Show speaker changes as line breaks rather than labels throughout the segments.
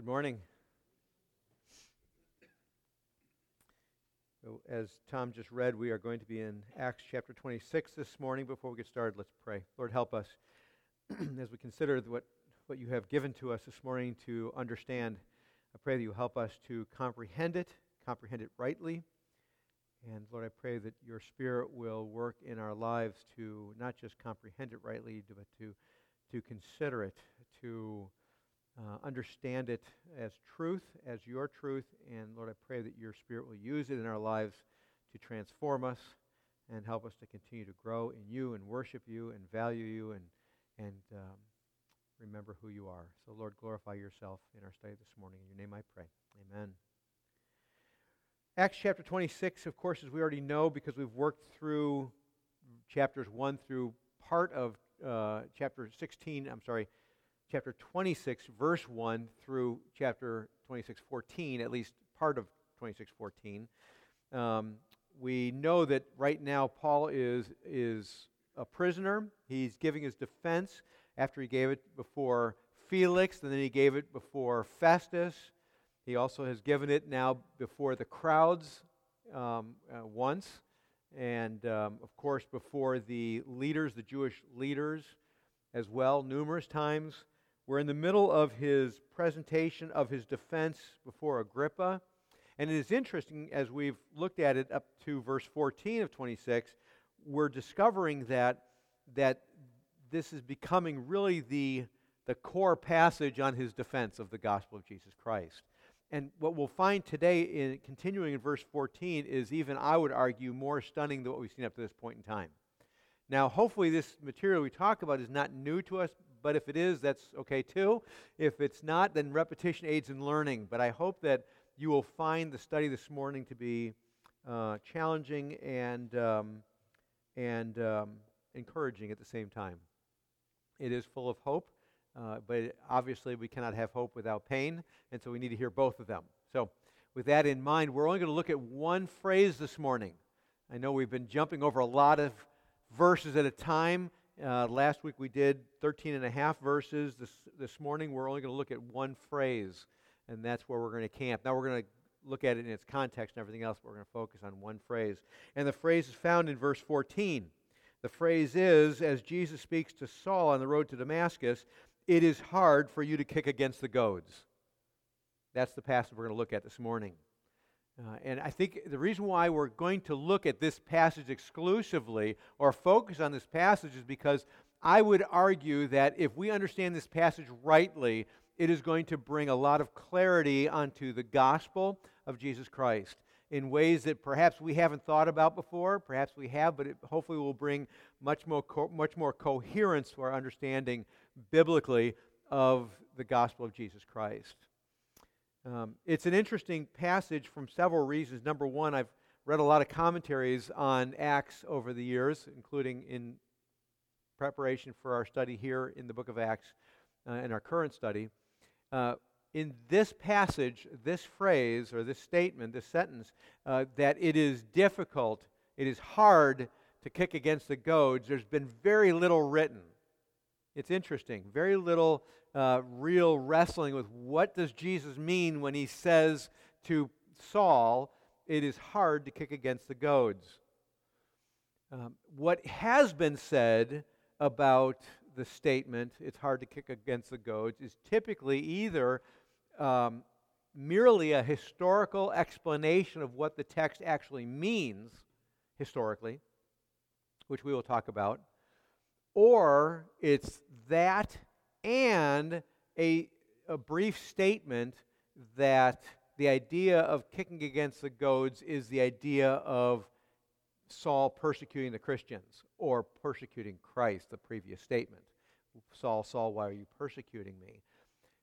Good morning. As Tom just read, we are going to be in Acts chapter 26 this morning. Before we get started, let's pray. Lord, help us as we consider what, what you have given to us this morning to understand. I pray that you help us to comprehend it, comprehend it rightly. And Lord, I pray that your Spirit will work in our lives to not just comprehend it rightly, but to, to consider it, to uh, understand it as truth, as your truth. And Lord, I pray that your Spirit will use it in our lives to transform us and help us to continue to grow in you and worship you and value you and, and um, remember who you are. So, Lord, glorify yourself in our study this morning. In your name I pray. Amen. Acts chapter 26, of course, as we already know, because we've worked through chapters 1 through part of uh, chapter 16, I'm sorry, chapter 26, verse 1 through chapter 26, 14, at least part of 26, 14. Um, we know that right now Paul is, is a prisoner. He's giving his defense after he gave it before Felix, and then he gave it before Festus. He also has given it now before the crowds um, uh, once, and um, of course before the leaders, the Jewish leaders, as well, numerous times. We're in the middle of his presentation of his defense before Agrippa. And it is interesting, as we've looked at it up to verse 14 of 26, we're discovering that, that this is becoming really the, the core passage on his defense of the gospel of Jesus Christ. And what we'll find today, in continuing in verse 14, is even, I would argue, more stunning than what we've seen up to this point in time. Now, hopefully, this material we talk about is not new to us, but if it is, that's okay too. If it's not, then repetition aids in learning. But I hope that you will find the study this morning to be uh, challenging and, um, and um, encouraging at the same time. It is full of hope, uh, but obviously we cannot have hope without pain, and so we need to hear both of them. So, with that in mind, we're only going to look at one phrase this morning. I know we've been jumping over a lot of verses at a time, uh, last week we did 13 and a half verses. This, this morning we're only going to look at one phrase, and that's where we're going to camp. Now we're going to look at it in its context and everything else, but we're going to focus on one phrase. And the phrase is found in verse 14. The phrase is, as Jesus speaks to Saul on the road to Damascus, it is hard for you to kick against the goads. That's the passage we're going to look at this morning. Uh, and I think the reason why we're going to look at this passage exclusively or focus on this passage is because I would argue that if we understand this passage rightly, it is going to bring a lot of clarity onto the gospel of Jesus Christ in ways that perhaps we haven't thought about before. Perhaps we have, but it hopefully will bring much more, co- much more coherence to our understanding biblically of the gospel of Jesus Christ. Um, it's an interesting passage from several reasons. Number one, I've read a lot of commentaries on Acts over the years, including in preparation for our study here in the book of Acts uh, in our current study. Uh, in this passage, this phrase or this statement, this sentence, uh, that it is difficult, it is hard to kick against the goads, there's been very little written. It's interesting. Very little uh, real wrestling with what does Jesus mean when he says to Saul, it is hard to kick against the goads. Um, what has been said about the statement, it's hard to kick against the goads, is typically either um, merely a historical explanation of what the text actually means historically, which we will talk about, or it's that and a, a brief statement that the idea of kicking against the goads is the idea of Saul persecuting the Christians or persecuting Christ, the previous statement. Saul, Saul, why are you persecuting me?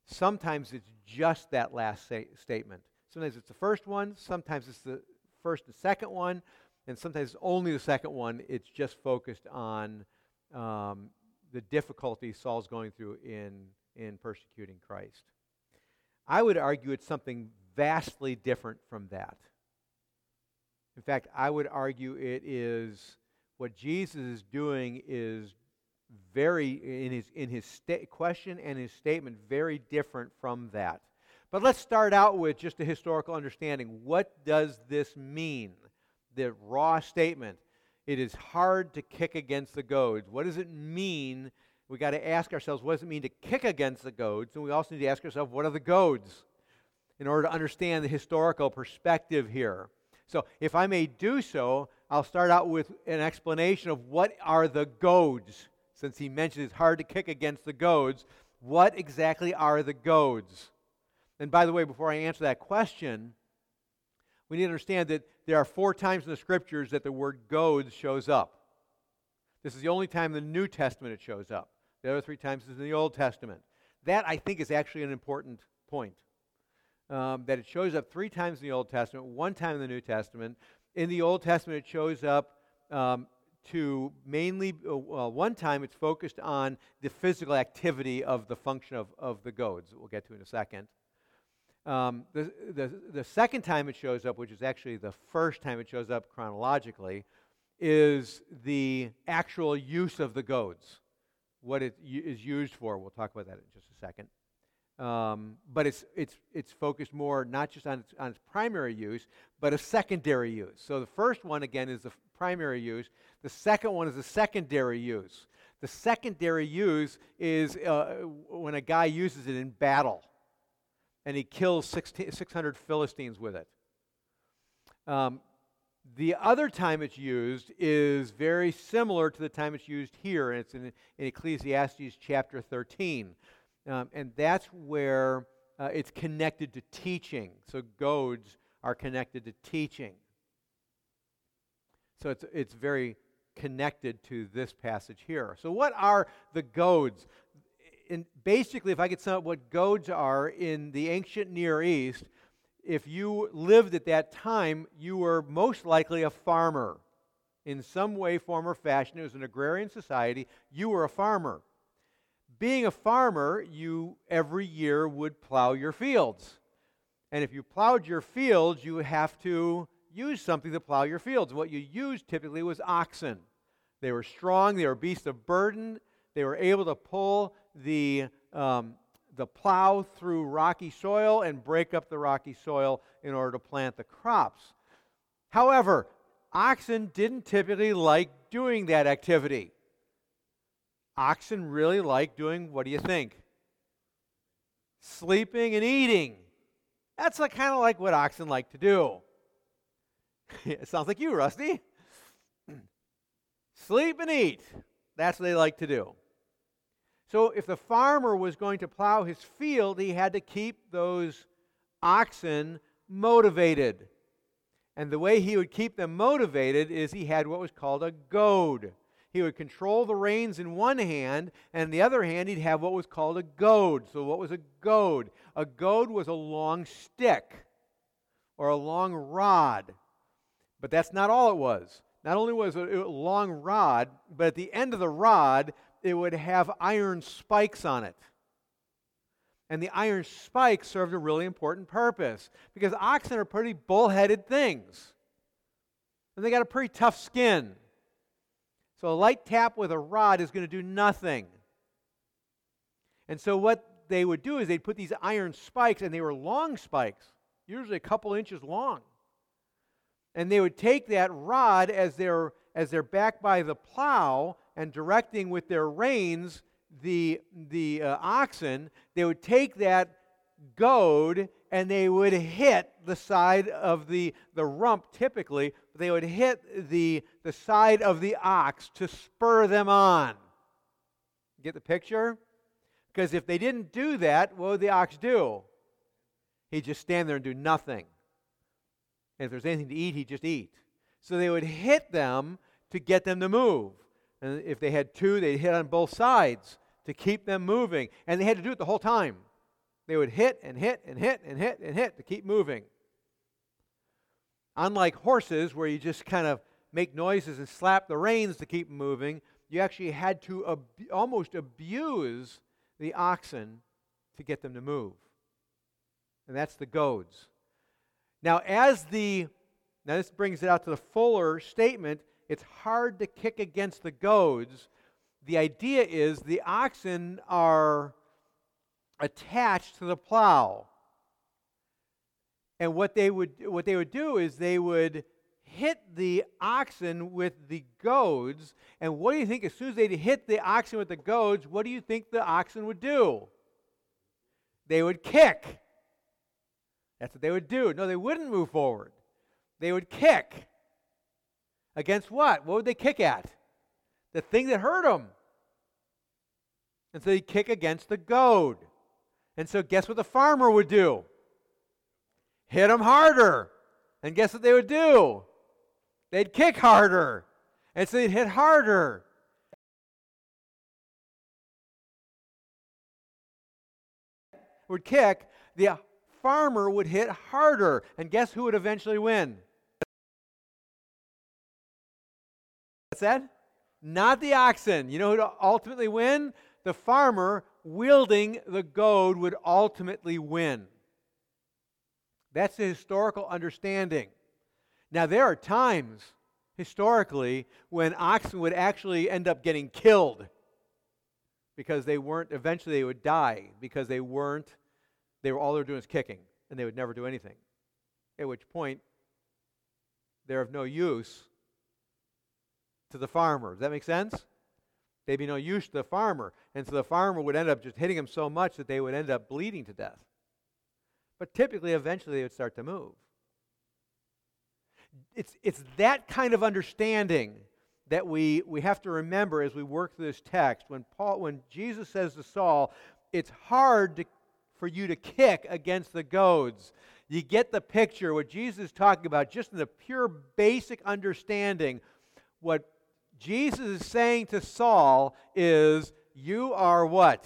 Sometimes it's just that last say, statement. Sometimes it's the first one, sometimes it's the first and second one, and sometimes it's only the second one. It's just focused on um, the difficulty Saul's going through in, in persecuting Christ. I would argue it's something vastly different from that. In fact, I would argue it is what Jesus is doing is very, in his, in his sta- question and his statement, very different from that. But let's start out with just a historical understanding. What does this mean? The raw statement. It is hard to kick against the goads. What does it mean? We got to ask ourselves, what does it mean to kick against the goads? And we also need to ask ourselves, what are the goads? In order to understand the historical perspective here. So, if I may do so, I'll start out with an explanation of what are the goads. Since he mentioned it's hard to kick against the goads, what exactly are the goads? And by the way, before I answer that question, we need to understand that there are four times in the scriptures that the word goads shows up. This is the only time in the New Testament it shows up. The other three times is in the Old Testament. That, I think, is actually an important point. Um, that it shows up three times in the Old Testament, one time in the New Testament. In the Old Testament, it shows up um, to mainly, uh, one time it's focused on the physical activity of the function of, of the goads, we'll get to in a second. Um, the, the, the second time it shows up, which is actually the first time it shows up chronologically, is the actual use of the goads, what it is used for. We'll talk about that in just a second. Um, but it's, it's, it's focused more not just on its, on its primary use, but a secondary use. So the first one, again, is the primary use. The second one is a secondary use. The secondary use is uh, when a guy uses it in battle and he kills 600 Philistines with it. Um, the other time it's used is very similar to the time it's used here, and it's in, in Ecclesiastes chapter 13. Um, and that's where uh, it's connected to teaching. So goads are connected to teaching. So it's, it's very connected to this passage here. So, what are the goads? In, basically, if I could sum up what goads are in the ancient Near East, if you lived at that time, you were most likely a farmer. In some way, form, or fashion, it was an agrarian society, you were a farmer. Being a farmer, you every year would plow your fields. And if you plowed your fields, you have to use something to plow your fields. What you used typically was oxen. They were strong, they were beasts of burden, they were able to pull the um, the plow through rocky soil and break up the rocky soil in order to plant the crops. However, oxen didn't typically like doing that activity. Oxen really like doing, what do you think? Sleeping and eating. That's like, kind of like what oxen like to do. it sounds like you, Rusty. Sleep and eat. That's what they like to do. So if the farmer was going to plow his field, he had to keep those oxen motivated. And the way he would keep them motivated is he had what was called a goad. He would control the reins in one hand, and in the other hand, he'd have what was called a goad. So, what was a goad? A goad was a long stick or a long rod. But that's not all it was. Not only was it a long rod, but at the end of the rod, it would have iron spikes on it. And the iron spikes served a really important purpose because oxen are pretty bullheaded things. And they got a pretty tough skin. So a light tap with a rod is going to do nothing. And so what they would do is they'd put these iron spikes, and they were long spikes, usually a couple inches long. And they would take that rod as they're as they're back by the plow, and directing with their reins the, the uh, oxen, they would take that goad and they would hit the side of the, the rump typically, they would hit the, the side of the ox to spur them on. Get the picture? Because if they didn't do that, what would the ox do? He'd just stand there and do nothing. And if there's anything to eat, he'd just eat. So they would hit them to get them to move. And if they had two, they'd hit on both sides to keep them moving. And they had to do it the whole time. They would hit and hit and hit and hit and hit to keep moving. Unlike horses, where you just kind of make noises and slap the reins to keep moving, you actually had to ab- almost abuse the oxen to get them to move. And that's the goads. Now, as the now this brings it out to the fuller statement it's hard to kick against the goads. The idea is the oxen are attached to the plow. And what they would what they would do is they would hit the oxen with the goads. And what do you think? As soon as they hit the oxen with the goads, what do you think the oxen would do? They would kick. That's what they would do. No, they wouldn't move forward. They would kick. Against what? What would they kick at? The thing that hurt them. And so they kick against the goad. And so guess what the farmer would do? Hit them harder. And guess what they would do? They'd kick harder. And so they'd hit harder. Would kick, the farmer would hit harder. And guess who would eventually win? That? Not the oxen. You know who ultimately win? The farmer wielding the goad would ultimately win. That's the historical understanding. Now, there are times historically when oxen would actually end up getting killed because they weren't, eventually they would die because they weren't, they were all they were doing is kicking and they would never do anything. At which point, they're of no use to the farmer. Does that make sense? They'd be no use to the farmer. And so the farmer would end up just hitting them so much that they would end up bleeding to death. But typically, eventually, they would start to move. It's, it's that kind of understanding that we, we have to remember as we work through this text. When, Paul, when Jesus says to Saul, it's hard to, for you to kick against the goads. You get the picture, what Jesus is talking about, just in the pure basic understanding. What Jesus is saying to Saul is, You are what?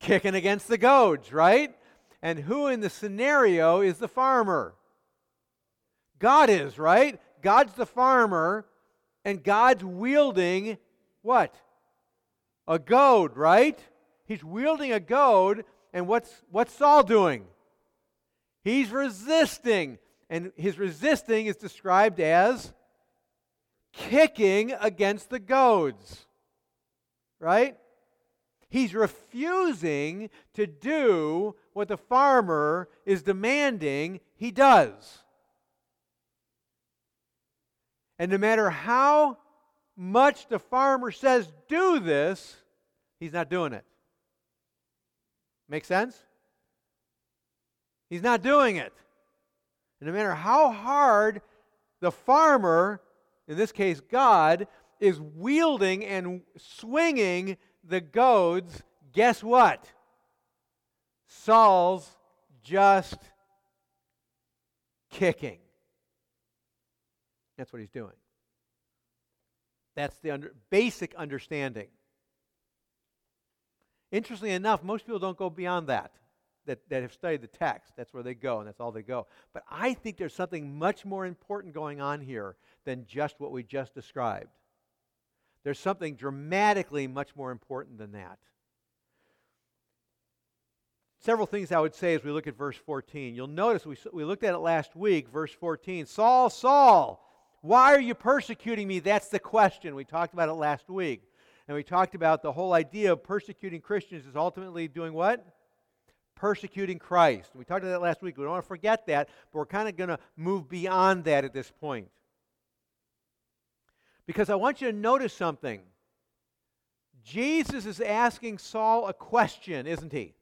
Kicking against the goads, right? And who in the scenario is the farmer? God is, right? God's the farmer, and God's wielding what? A goad, right? He's wielding a goad, and what's, what's Saul doing? He's resisting. And his resisting is described as kicking against the goads. Right? He's refusing to do what the farmer is demanding he does. And no matter how much the farmer says, do this, he's not doing it. Make sense? He's not doing it. And no matter how hard the farmer in this case God, is wielding and swinging the goads, guess what? Saul's just kicking. That's what he's doing. That's the under, basic understanding. Interestingly enough, most people don't go beyond that, that, that have studied the text. That's where they go, and that's all they go. But I think there's something much more important going on here than just what we just described. There's something dramatically much more important than that. Several things I would say as we look at verse 14. You'll notice we, we looked at it last week, verse 14. Saul, Saul, why are you persecuting me? That's the question. We talked about it last week. And we talked about the whole idea of persecuting Christians is ultimately doing what? Persecuting Christ. We talked about that last week. We don't want to forget that, but we're kind of going to move beyond that at this point. Because I want you to notice something. Jesus is asking Saul a question, isn't he?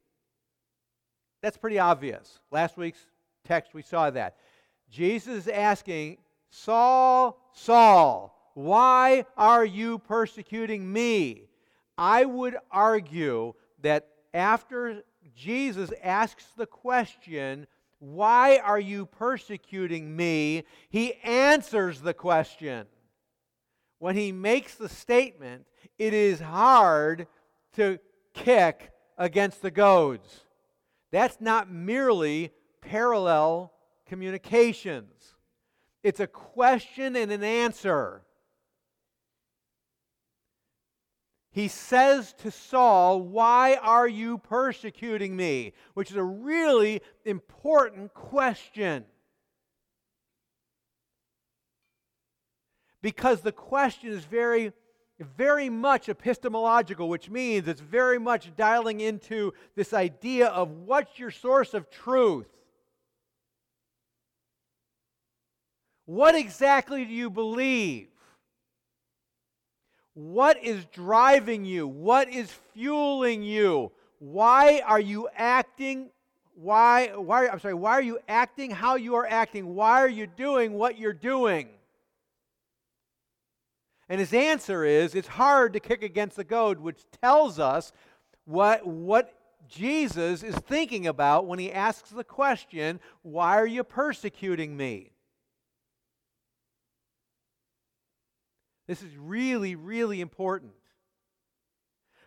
That's pretty obvious. Last week's text, we saw that. Jesus is asking, Saul, Saul, why are you persecuting me? I would argue that after Jesus asks the question, Why are you persecuting me? he answers the question when he makes the statement, it is hard to kick against the goads. That's not merely parallel communications, it's a question and an answer. He says to Saul, Why are you persecuting me? Which is a really important question. because the question is very, very much epistemological, which means it's very much dialing into this idea of what's your source of truth. What exactly do you believe? What is driving you? What is fueling you? Why are you acting? Why, why, I'm sorry, why are you acting how you are acting? Why are you doing what you're doing? And his answer is it's hard to kick against the goad, which tells us what, what Jesus is thinking about when he asks the question, Why are you persecuting me? This is really, really important.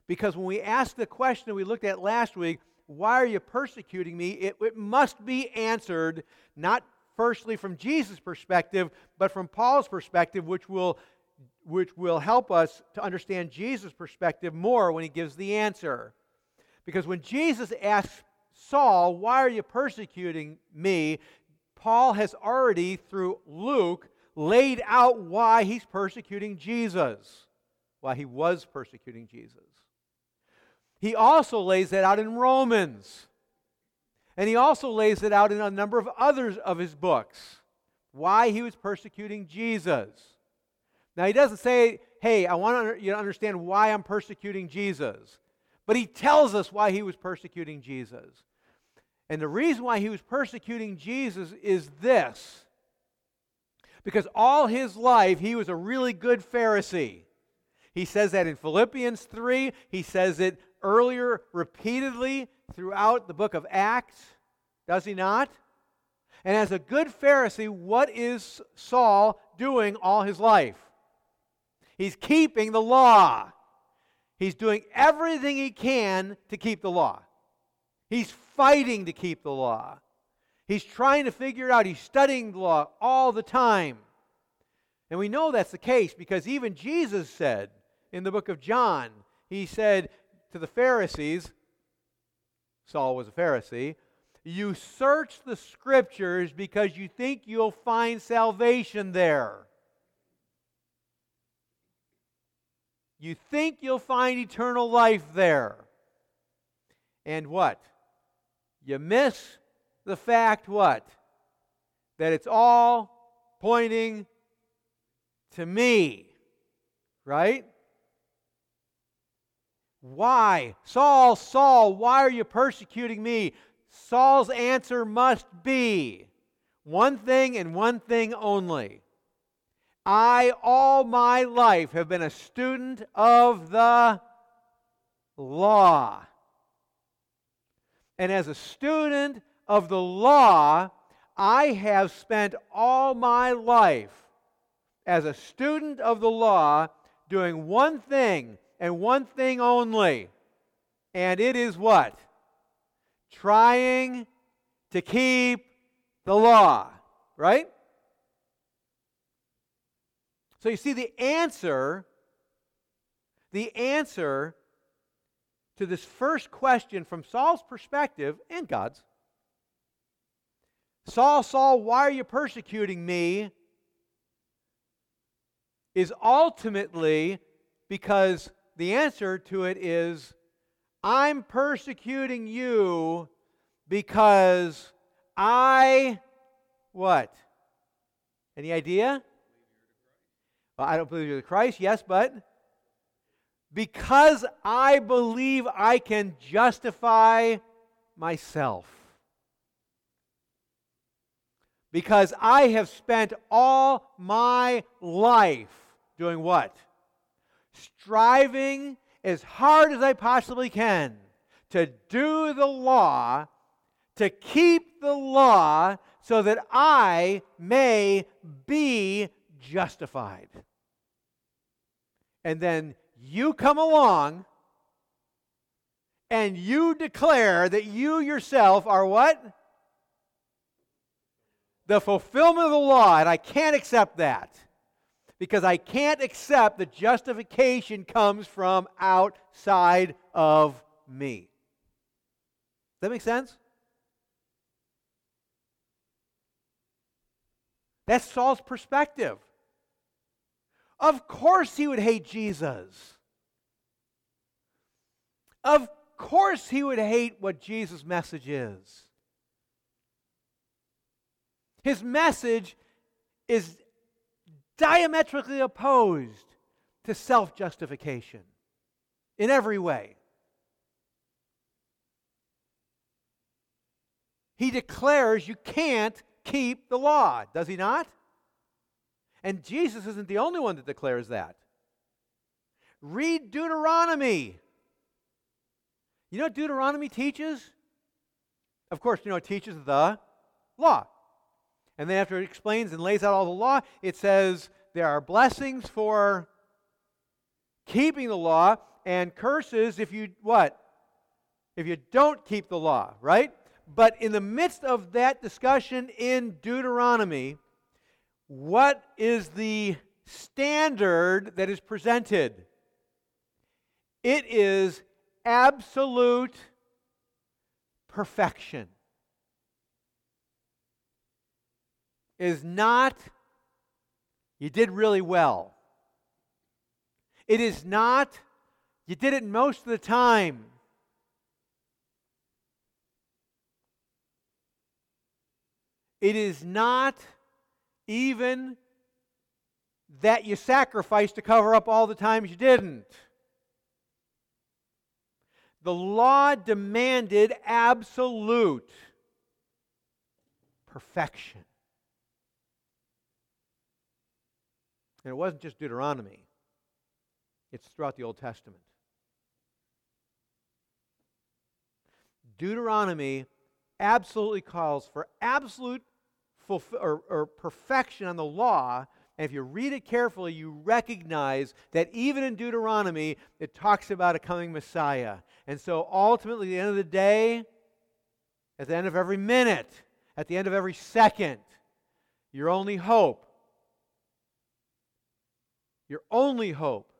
Because when we ask the question that we looked at last week, why are you persecuting me? It, it, must be answered not firstly from Jesus' perspective, but from Paul's perspective, which will, which will help us to understand Jesus' perspective more when he gives the answer. Because when Jesus asks Saul, Why are you persecuting me? Paul has already, through Luke, laid out why he's persecuting Jesus, why he was persecuting Jesus. He also lays that out in Romans. And he also lays it out in a number of others of his books, why he was persecuting Jesus. Now, he doesn't say, hey, I want you to understand why I'm persecuting Jesus. But he tells us why he was persecuting Jesus. And the reason why he was persecuting Jesus is this because all his life he was a really good Pharisee. He says that in Philippians 3. He says it earlier repeatedly throughout the book of Acts. Does he not? And as a good Pharisee, what is Saul doing all his life? He's keeping the law. He's doing everything he can to keep the law. He's fighting to keep the law. He's trying to figure it out. He's studying the law all the time. And we know that's the case because even Jesus said in the book of John, he said to the Pharisees, Saul was a Pharisee, you search the scriptures because you think you'll find salvation there. You think you'll find eternal life there. And what? You miss the fact what? That it's all pointing to me. Right? Why? Saul, Saul, why are you persecuting me? Saul's answer must be one thing and one thing only. I, all my life, have been a student of the law. And as a student of the law, I have spent all my life as a student of the law doing one thing and one thing only. And it is what? Trying to keep the law. Right? So you see, the answer, the answer to this first question from Saul's perspective and God's Saul, Saul, why are you persecuting me? Is ultimately because the answer to it is I'm persecuting you because I what? Any idea? Well, I don't believe you're the Christ, yes, but because I believe I can justify myself because I have spent all my life doing what? Striving as hard as I possibly can to do the law, to keep the law, so that I may be justified. And then you come along and you declare that you yourself are what? The fulfillment of the law, and I can't accept that because I can't accept that justification comes from outside of me. Does that make sense? That's Saul's perspective. Of course, he would hate Jesus. Of course, he would hate what Jesus' message is. His message is diametrically opposed to self justification in every way. He declares you can't keep the law, does he not? And Jesus isn't the only one that declares that. Read Deuteronomy. You know what Deuteronomy teaches? Of course, you know, it teaches the law. And then after it explains and lays out all the law, it says there are blessings for keeping the law and curses if you what? If you don't keep the law, right? But in the midst of that discussion in Deuteronomy, what is the standard that is presented? It is absolute perfection. Is not, you did really well. It is not, you did it most of the time. It is not even that you sacrificed to cover up all the times you didn't. The law demanded absolute perfection. And it wasn't just Deuteronomy, it's throughout the Old Testament. Deuteronomy absolutely calls for absolute fulfill, or, or perfection on the law. And if you read it carefully, you recognize that even in Deuteronomy, it talks about a coming Messiah. And so ultimately, at the end of the day, at the end of every minute, at the end of every second, your only hope, your only hope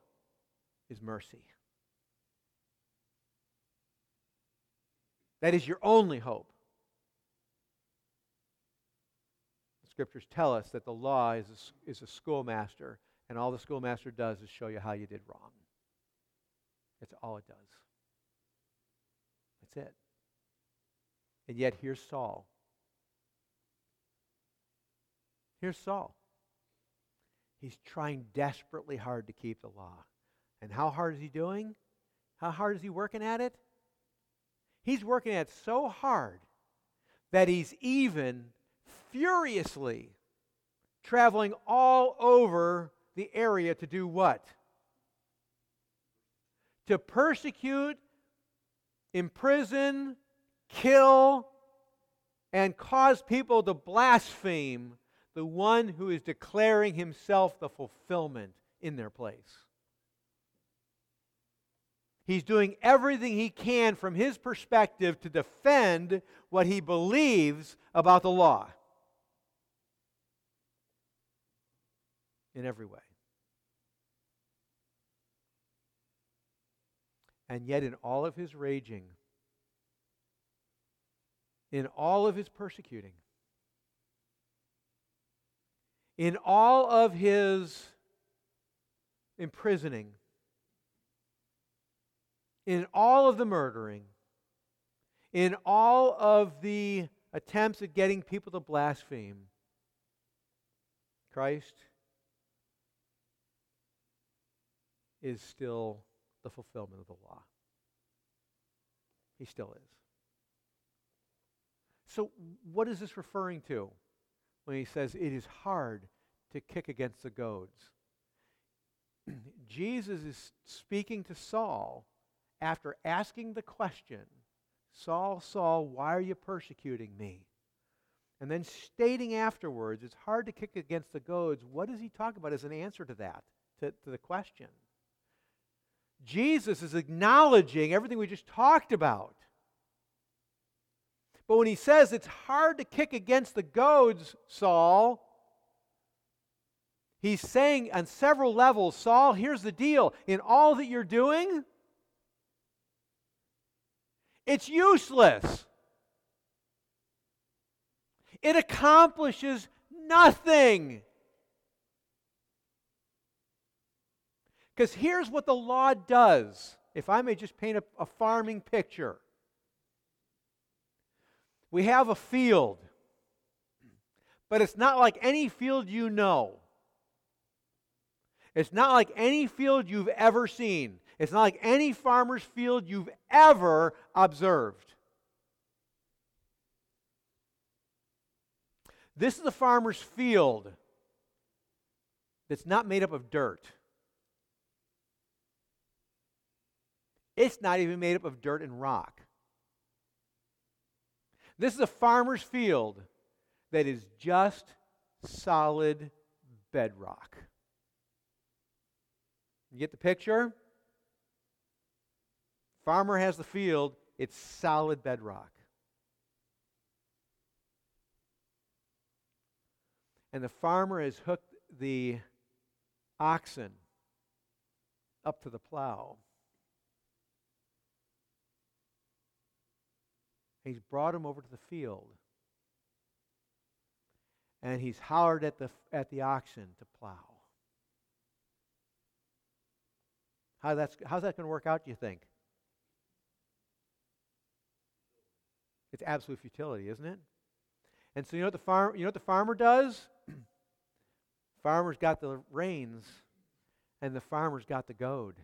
is mercy. That is your only hope. The scriptures tell us that the law is a, is a schoolmaster, and all the schoolmaster does is show you how you did wrong. That's all it does. That's it. And yet, here's Saul. Here's Saul. He's trying desperately hard to keep the law. And how hard is he doing? How hard is he working at it? He's working at it so hard that he's even furiously traveling all over the area to do what? To persecute, imprison, kill, and cause people to blaspheme the one who is declaring himself the fulfillment in their place. He's doing everything he can from his perspective to defend what he believes about the law. in every way. And yet, in all of his raging, in all of his persecuting, in all of his imprisoning, in all of the murdering, in all of the attempts at getting people to blaspheme, Christ is still the fulfillment of the law. He still is. So, what is this referring to when he says it is hard to kick against the goads? Jesus is speaking to Saul after asking the question Saul, Saul, why are you persecuting me? And then stating afterwards, it's hard to kick against the goads. What does he talk about as an answer to that, to, to the question? Jesus is acknowledging everything we just talked about. But when he says it's hard to kick against the goads, Saul, he's saying on several levels, Saul, here's the deal. In all that you're doing, it's useless. It accomplishes nothing. Because here's what the law does, if I may just paint a, a farming picture. We have a field, but it's not like any field you know. It's not like any field you've ever seen. It's not like any farmer's field you've ever observed. This is a farmer's field that's not made up of dirt. It's not even made up of dirt and rock. This is a farmer's field that is just solid bedrock. You get the picture? Farmer has the field, it's solid bedrock. And the farmer has hooked the oxen up to the plow. He's brought him over to the field. And he's hollered at the, at the oxen to plow. How that's, how's that going to work out, do you think? It's absolute futility, isn't it? And so you know what the farm, you know what the farmer does? Farmer's got the reins, and the farmer's got the goad.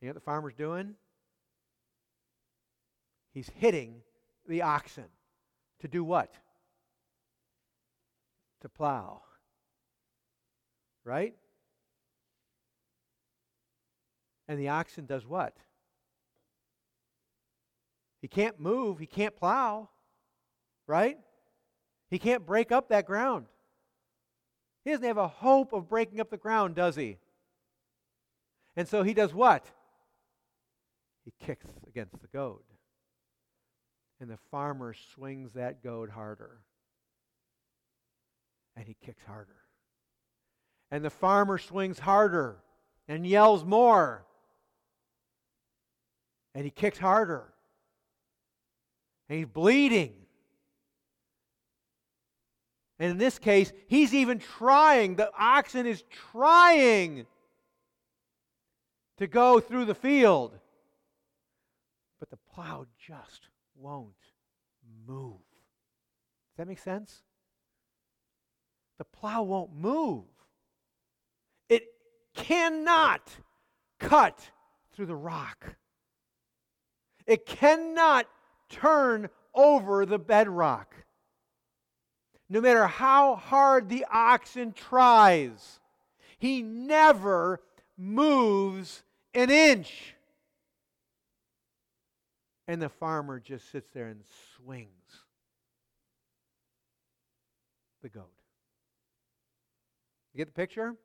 You know what the farmer's doing? He's hitting the oxen to do what? To plow. Right? And the oxen does what? He can't move, he can't plow, right? He can't break up that ground. He doesn't have a hope of breaking up the ground, does he? And so he does what? He kicks against the goad. And the farmer swings that goad harder. And he kicks harder. And the farmer swings harder and yells more. And he kicks harder. And he's bleeding. And in this case, he's even trying, the oxen is trying to go through the field. But the plow just won't move. Does that make sense? The plow won't move. It cannot cut through the rock. It cannot turn over the bedrock. No matter how hard the oxen tries, he never moves an inch. And the farmer just sits there and swings the goad. You get the picture?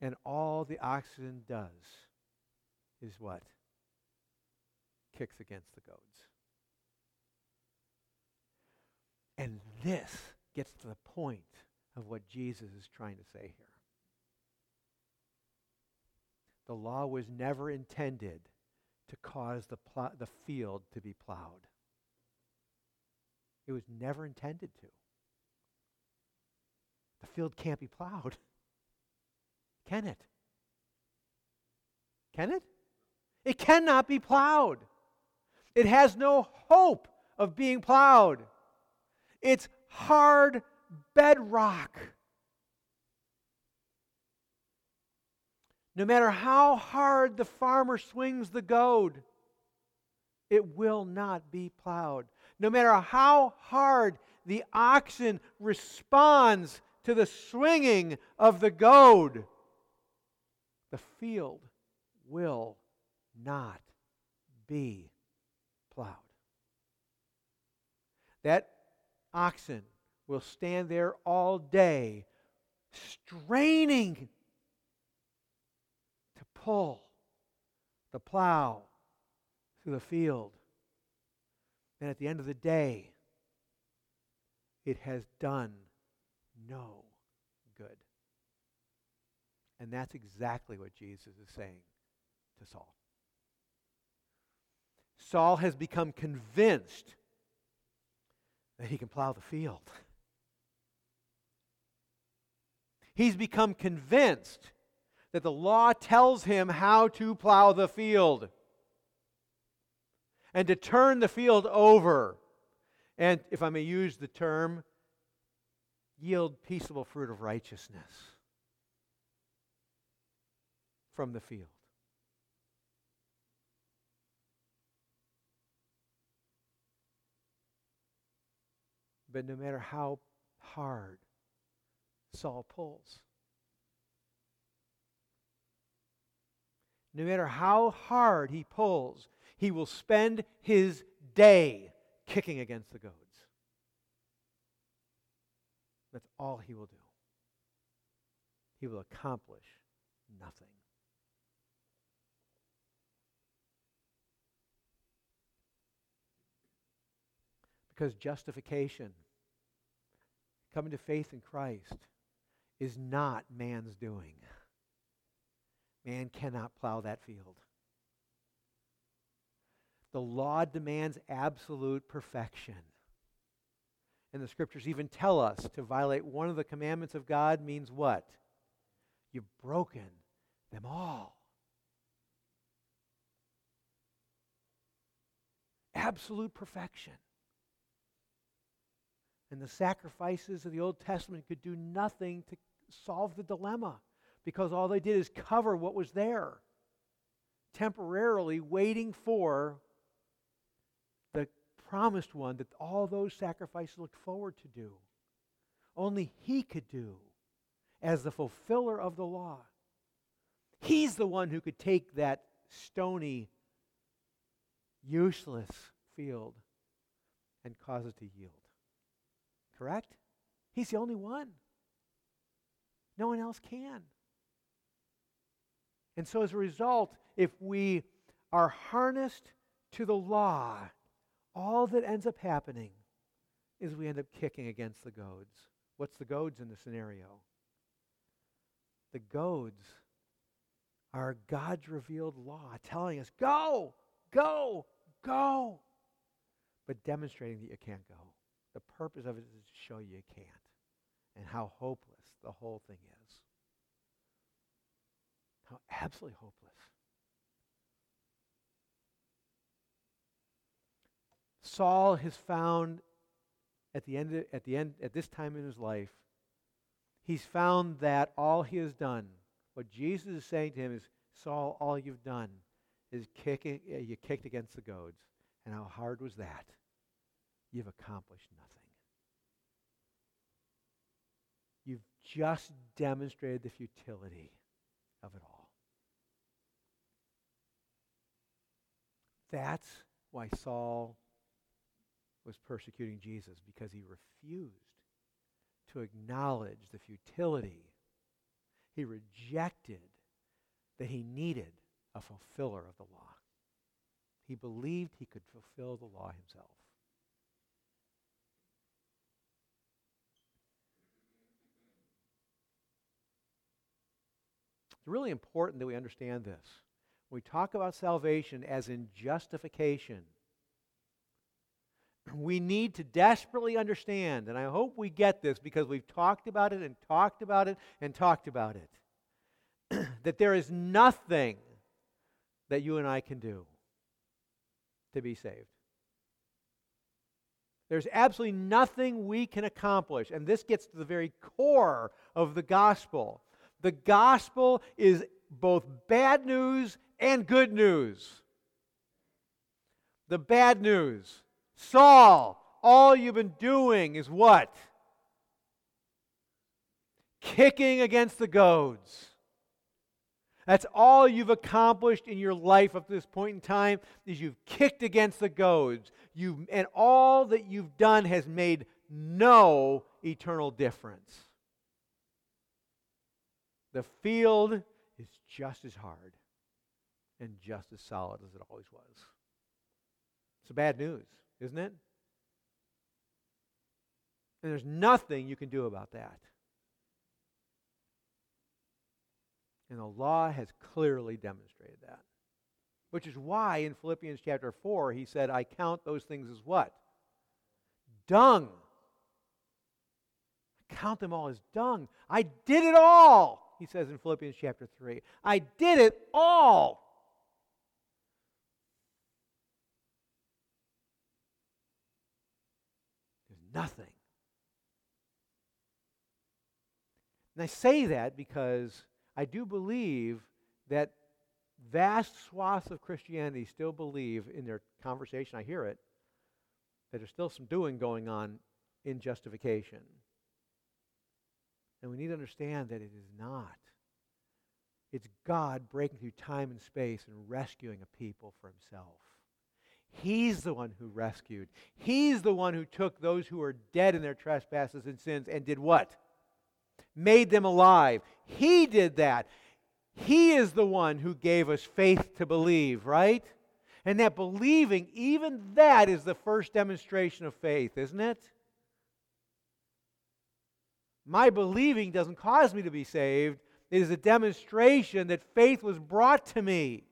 And all the oxen does is what? Kicks against the goads. And this gets to the point of what Jesus is trying to say here. The law was never intended to cause the, pl- the field to be plowed. It was never intended to. The field can't be plowed. Can it? Can it? It cannot be plowed. It has no hope of being plowed. It's hard bedrock. No matter how hard the farmer swings the goad, it will not be plowed. No matter how hard the oxen responds to the swinging of the goad, the field will not be plowed. That oxen will stand there all day, straining pull the plow through the field. And at the end of the day, it has done no good. And that's exactly what Jesus is saying to Saul. Saul has become convinced that he can plow the field. He's become convinced that the law tells him how to plow the field. and to turn the field over. And if I may use the term, yield peaceable fruit of righteousness from the field. But no matter how hard Saul pulls, no matter how hard he pulls, he will spend his day kicking against the goads. That's all he will do. He will accomplish nothing. Because justification, coming to faith in Christ, is not man's doing. Man cannot plow that field. The law demands absolute perfection. And the scriptures even tell us to violate one of the commandments of God means what? You've broken them all. Absolute perfection. And the sacrifices of the Old Testament could do nothing to solve the dilemma because all they did is cover what was there, temporarily waiting for the promised one that all those sacrifices looked forward to do. Only He could do as the fulfiller of the law. He's the one who could take that stony, useless field and cause it to yield. Correct? He's the only one. No one else can. And so, as a result, if we are harnessed to the law, all that ends up happening is we end up kicking against the goads. What's the goads in the scenario? The goads are God's revealed law telling us, go, go, go, but demonstrating that you can't go. The purpose of it is to show you you can't and how hopeless the whole thing is. How absolutely hopeless. Saul has found at the end at the end at this time in his life he's found that all he has done what Jesus is saying to him is Saul all you've done is kicking eh, you kicked against the goads and how hard was that you've accomplished nothing You've just demonstrated the futility of it all. That's why Saul was persecuting Jesus, because he refused to acknowledge the futility. He rejected that he needed a fulfiller of the law. He believed he could fulfill the law himself. It's really important that we understand this. We talk about salvation as in justification, we need to desperately understand, and I hope we get this because we've talked about it and talked about it and talked about it, that there is nothing that you and I can do to be saved. There's absolutely nothing we can accomplish. And this gets to the very core of the gospel. The gospel is both bad news and good news. The bad news Saul, all you've been doing is what? Kicking against the goads. That's all you've accomplished in your life up to this point in time is you've kicked against the goads. You've, and all that you've done has made no eternal difference. The field is just as hard and just as solid as it always was. It's bad news, isn't it? And there's nothing you can do about that. And the law has clearly demonstrated that. Which is why in Philippians chapter 4, he said, I count those things as what? Dung. I count them all as dung. I did it all he says in Philippians chapter 3. I did it all. Nothing. And I say that because I do believe that vast swaths of Christianity still believe in their conversation, I hear it, that there's still some doing going on in justification. And we need to understand that it is not. It's God breaking through time and space and rescuing a people for himself. He's the one who rescued. He's the one who took those who were dead in their trespasses and sins and did what? Made them alive. He did that. He is the one who gave us faith to believe, right? And that believing, even that is the first demonstration of faith, isn't it? My believing doesn't cause me to be saved. It is a demonstration that faith was brought to me.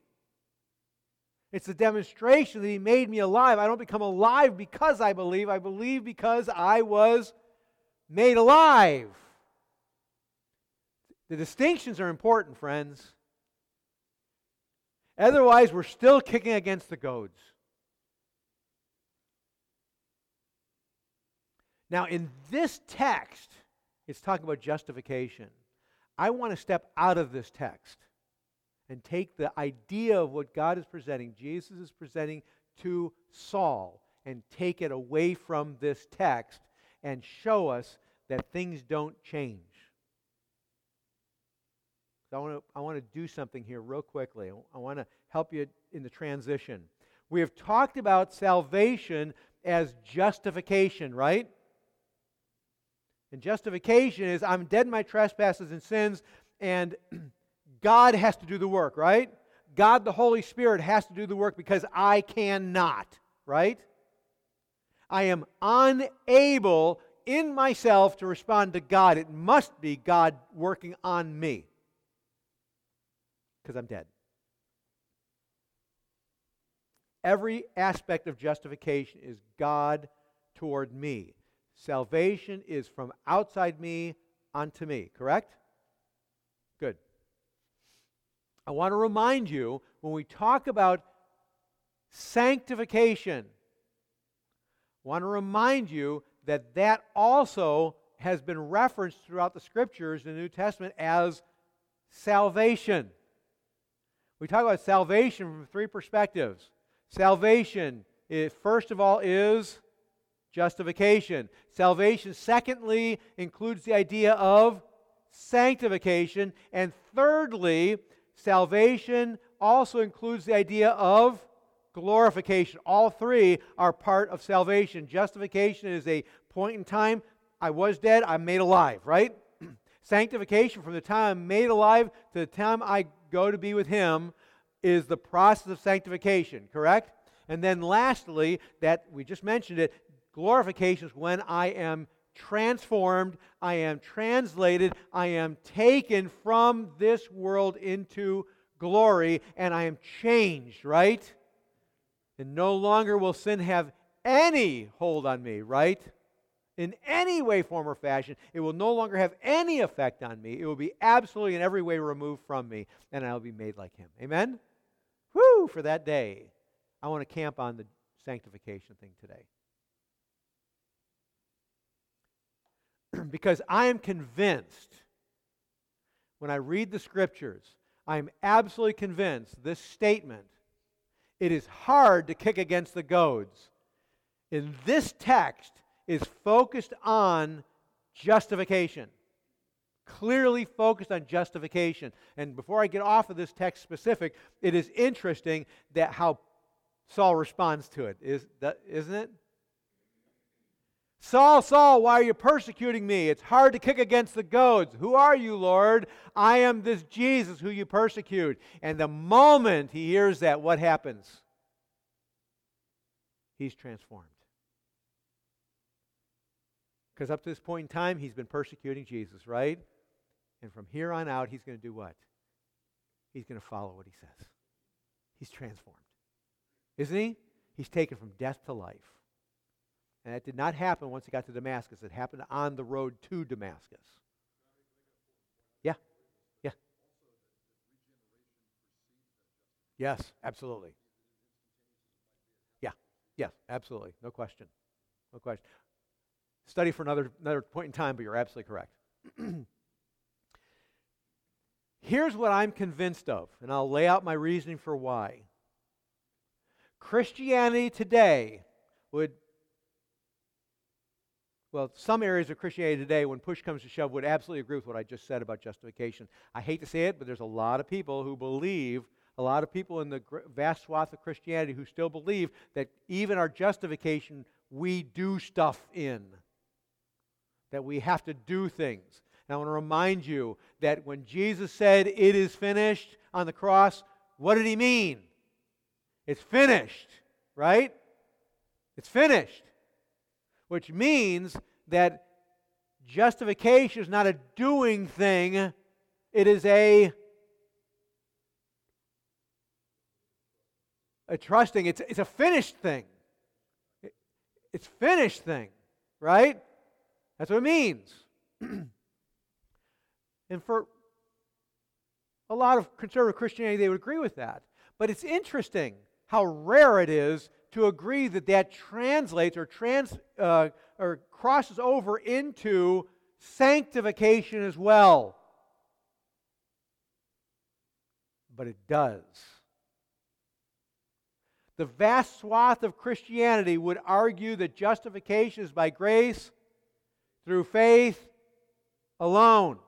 It's a demonstration that He made me alive. I don't become alive because I believe, I believe because I was made alive. The distinctions are important, friends. Otherwise, we're still kicking against the goads. Now, in this text, it's talking about justification. I want to step out of this text and take the idea of what God is presenting, Jesus is presenting to Saul, and take it away from this text and show us that things don't change. So I want to, I want to do something here real quickly. I want to help you in the transition. We have talked about salvation as justification, right? And justification is I'm dead in my trespasses and sins, and God has to do the work, right? God, the Holy Spirit, has to do the work because I cannot, right? I am unable in myself to respond to God. It must be God working on me because I'm dead. Every aspect of justification is God toward me. Salvation is from outside me unto me, correct? Good. I want to remind you when we talk about sanctification, I want to remind you that that also has been referenced throughout the scriptures in the New Testament as salvation. We talk about salvation from three perspectives. Salvation, it, first of all, is justification. Salvation, secondly, includes the idea of sanctification. And thirdly, salvation also includes the idea of glorification. All three are part of salvation. Justification is a point in time. I was dead, I'm made alive, right? Sanctification, from the time I'm made alive to the time I go to be with Him is the process of sanctification, correct? And then lastly, that we just mentioned it, glorification is when I am transformed, I am translated, I am taken from this world into glory, and I am changed, right? And no longer will sin have any hold on me, right? in any way, form, or fashion. It will no longer have any effect on me. It will be absolutely in every way removed from me, and I'll be made like Him. Amen? Woo, for that day. I want to camp on the sanctification thing today. Because I am convinced, when I read the scriptures, I am absolutely convinced this statement, it is hard to kick against the goads. In this text, is focused on justification. Clearly focused on justification. And before I get off of this text specific, it is interesting that how Saul responds to it, is that, isn't it? Saul, Saul, why are you persecuting me? It's hard to kick against the goads. Who are you, Lord? I am this Jesus who you persecute. And the moment he hears that, what happens? He's transformed. Because up to this point in time, he's been persecuting Jesus, right? And from here on out, he's going to do what? He's going to follow what he says. He's transformed. Isn't he? He's taken from death to life. And that did not happen once he got to Damascus. It happened on the road to Damascus. Yeah. Yeah. Yes, absolutely. Yeah. Yes, absolutely. No question. No question. Study for another, another point in time, but you're absolutely correct. Here's what I'm convinced of, and I'll lay out my reasoning for why. Christianity today would, well, some areas of Christianity today, when push comes to shove, would absolutely agree with what I just said about justification. I hate to say it, but there's a lot of people who believe, a lot of people in the vast swath of Christianity who still believe that even our justification, we do stuff in, that we have to do things. And I want to remind you that when Jesus said, It is finished on the cross, what did he mean? It's finished, right? It's finished. Which means that justification is not a doing thing, it is a a trusting. It's, it's a finished thing. It, it's finished thing, right? That's what it means. And for a lot of conservative Christianity, they would agree with that. But it's interesting how rare it is to agree that that translates or, trans, uh, or crosses over into sanctification as well. But it does. The vast swath of Christianity would argue that justification is by grace through faith alone.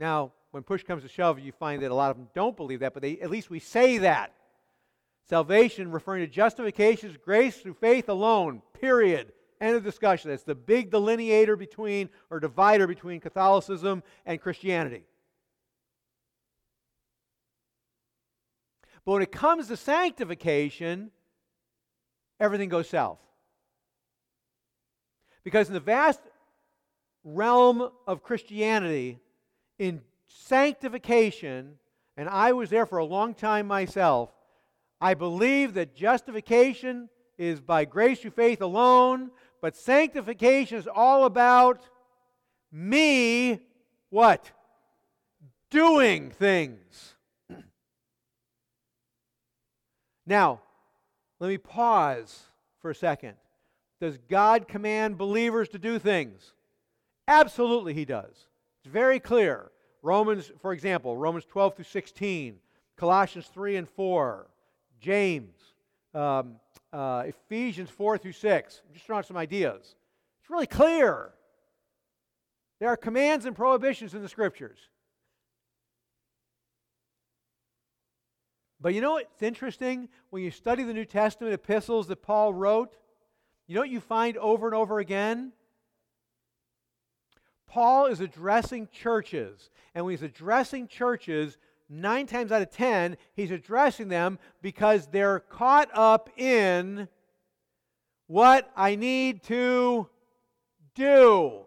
Now, when push comes to shove, you find that a lot of them don't believe that, but they, at least we say that. Salvation, referring to justification, is grace through faith alone, period. End of discussion. That's the big delineator between, or divider between Catholicism and Christianity. But when it comes to sanctification, everything goes south. Because in the vast realm of Christianity, in sanctification, and I was there for a long time myself, I believe that justification is by grace through faith alone, but sanctification is all about me, what? Doing things. Now, let me pause for a second. Does God command believers to do things? Absolutely, He does. It's very clear. Romans, for example, Romans 12 through 16, Colossians 3 and 4, James, um, uh, Ephesians 4 through 6. I'm just throwing some ideas. It's really clear. There are commands and prohibitions in the scriptures. But you know what's interesting? When you study the New Testament epistles that Paul wrote, you know what you find over and over again? Paul is addressing churches. And when he's addressing churches, nine times out of ten, he's addressing them because they're caught up in what I need to do.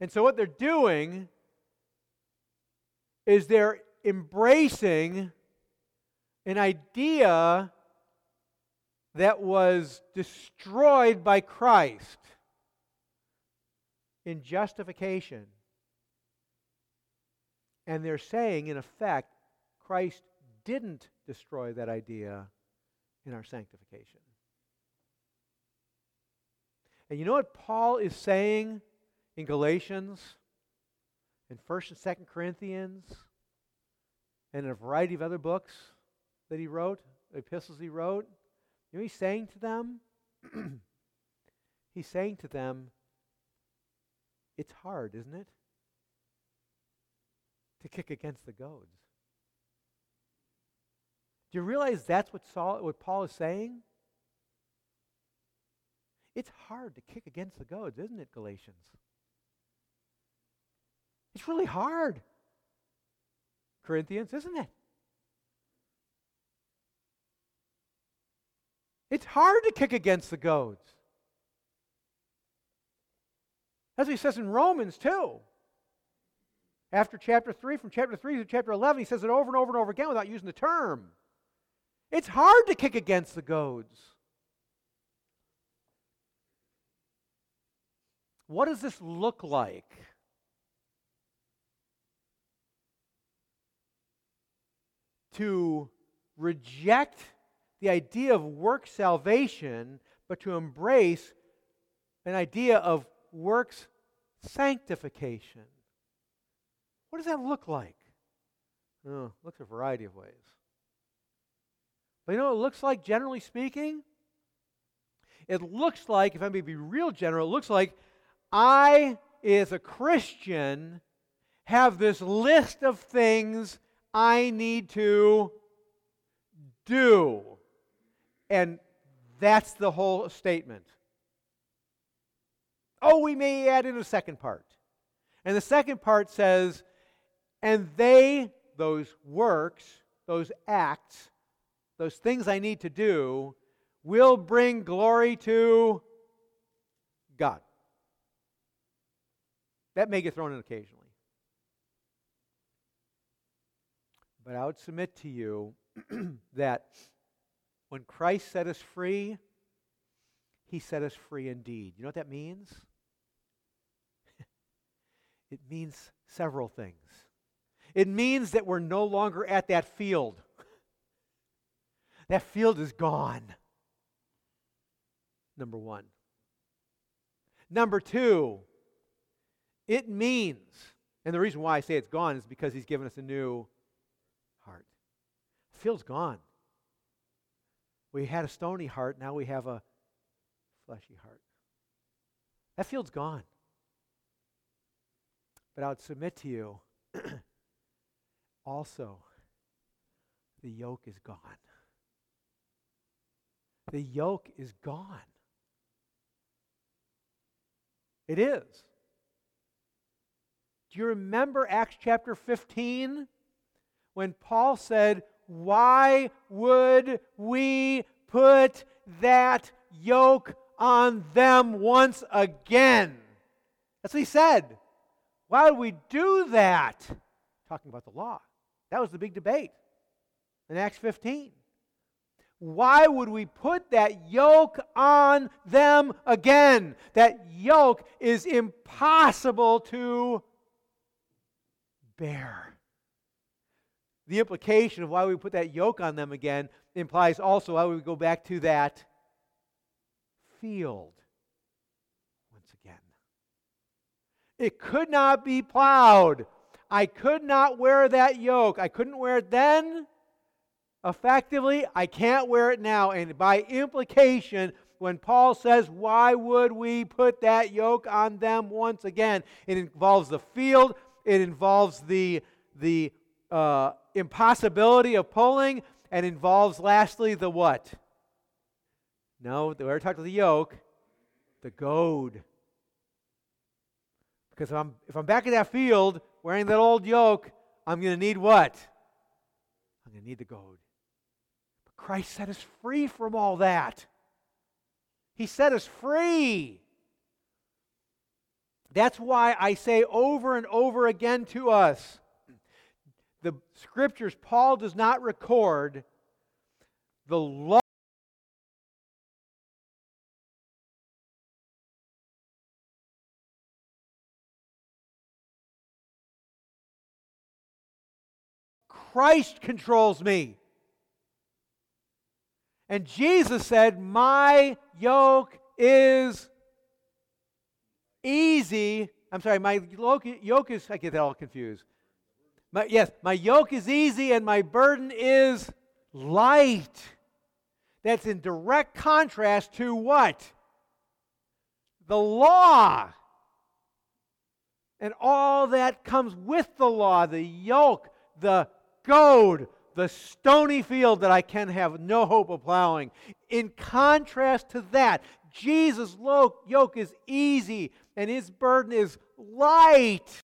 And so, what they're doing is they're embracing an idea that was destroyed by Christ in justification. And they're saying, in effect, Christ didn't destroy that idea in our sanctification. And you know what Paul is saying in Galatians, in 1st and 2nd Corinthians, and in a variety of other books that he wrote, epistles he wrote? You know he's saying to them? he's saying to them, it's hard, isn't it? To kick against the goads. Do you realize that's what, Saul, what Paul is saying? It's hard to kick against the goads, isn't it, Galatians? It's really hard. Corinthians, isn't it? It's hard to kick against the goads. That's what he says in Romans too. After chapter 3, from chapter 3 to chapter 11, he says it over and over and over again without using the term. It's hard to kick against the goads. What does this look like? To reject the idea of work salvation but to embrace an idea of works sanctification. What does that look like? Oh, looks a variety of ways. But you know what it looks like, generally speaking? It looks like, if I may be real general, it looks like I, as a Christian, have this list of things I need to do. And that's the whole statement. Oh, we may add in a second part. And the second part says, and they, those works, those acts, those things I need to do, will bring glory to God. That may get thrown in occasionally. But I would submit to you that when Christ set us free, he set us free indeed. You know what that means? it means several things. It means that we're no longer at that field. That field is gone. Number one. Number two, it means, and the reason why I say it's gone is because he's given us a new heart. The field's gone. We had a stony heart, now we have a fleshy heart. That field's gone. But I would submit to you also, the yoke is gone. The yoke is gone. It is. Do you remember Acts chapter 15? When Paul said, Why would we put that yoke on them once again? That's what he said. Why would we do that? Talking about the law. That was the big debate in Acts 15. Why would we put that yoke on them again? That yoke is impossible to bear. The implication of why we put that yoke on them again implies also why we go back to that field once again. It could not be plowed. I could not wear that yoke. I couldn't wear it then. Effectively, I can't wear it now. And by implication, when Paul says, Why would we put that yoke on them once again? It involves the field, it involves the, the uh, impossibility of pulling, and involves lastly the what? No, we already talked about the yoke, the goad. Because if I'm, if I'm back in that field wearing that old yoke, I'm going to need what? I'm going to need the goad. But Christ set us free from all that. He set us free. That's why I say over and over again to us the scriptures, Paul does not record the law. Christ controls me. And Jesus said, My yoke is easy. I'm sorry, my yoke is, I get that all confused. My, yes, my yoke is easy and my burden is light. That's in direct contrast to what? The law. And all that comes with the law the yoke, the goad, the stony field that I can have no hope of plowing. In contrast to that, Jesus' yoke is easy and his burden is light.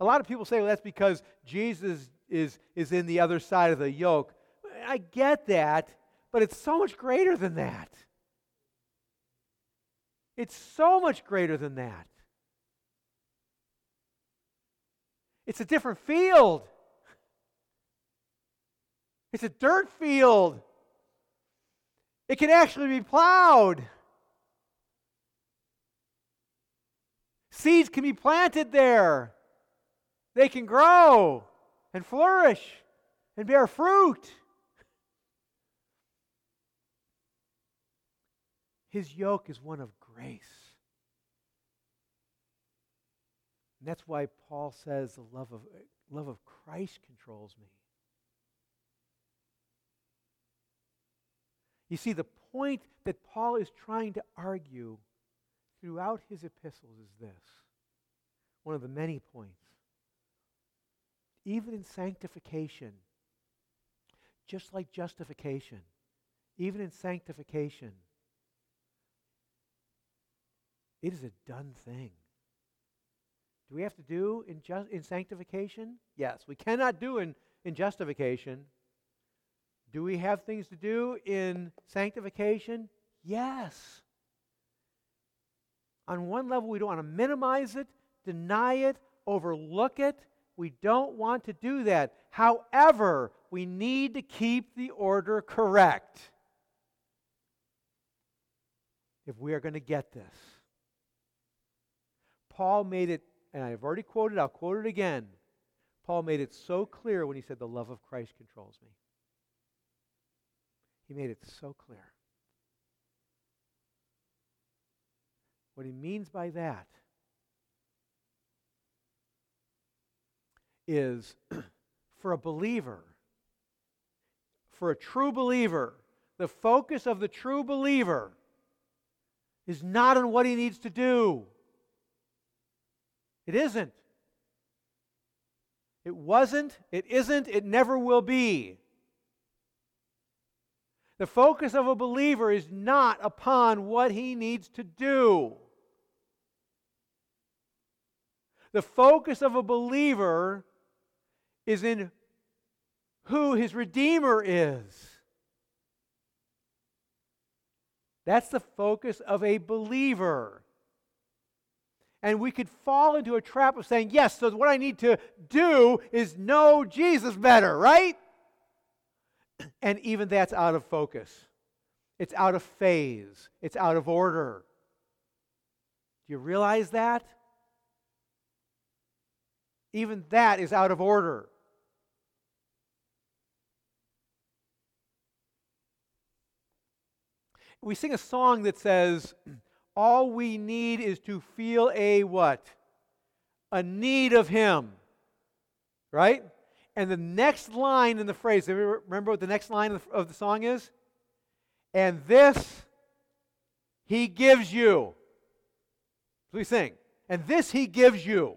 A lot of people say, well, that's because Jesus is, is in the other side of the yoke. I get that, but it's so much greater than that. It's so much greater than that. It's a different field. It's a dirt field. It can actually be plowed. Seeds can be planted there. They can grow and flourish and bear fruit. His yoke is one of grace. And that's why Paul says the love of, love of Christ controls me. You see, the point that Paul is trying to argue throughout his epistles is this one of the many points. Even in sanctification, just like justification, even in sanctification, it is a done thing. Do we have to do in, just, in sanctification? Yes. We cannot do in, in justification. Do we have things to do in sanctification? Yes. On one level, we don't want to minimize it, deny it, overlook it. We don't want to do that. However, we need to keep the order correct if we are going to get this. Paul made it, and I've already quoted, I'll quote it again. Paul made it so clear when he said, The love of Christ controls me. He made it so clear. What he means by that is for a believer, for a true believer, the focus of the true believer is not on what he needs to do. It isn't. It wasn't, it isn't, it never will be. The focus of a believer is not upon what he needs to do. The focus of a believer is in who his Redeemer is. That's the focus of a believer. And we could fall into a trap of saying, yes, so what I need to do is know Jesus better, right? And even that's out of focus. It's out of phase. It's out of order. Do you realize that? Even that is out of order. We sing a song that says, All we need is to feel a what? A need of Him. Right? And the next line in the phrase, remember what the next line of the, song is? And this He gives you. So we sing. And this He gives you.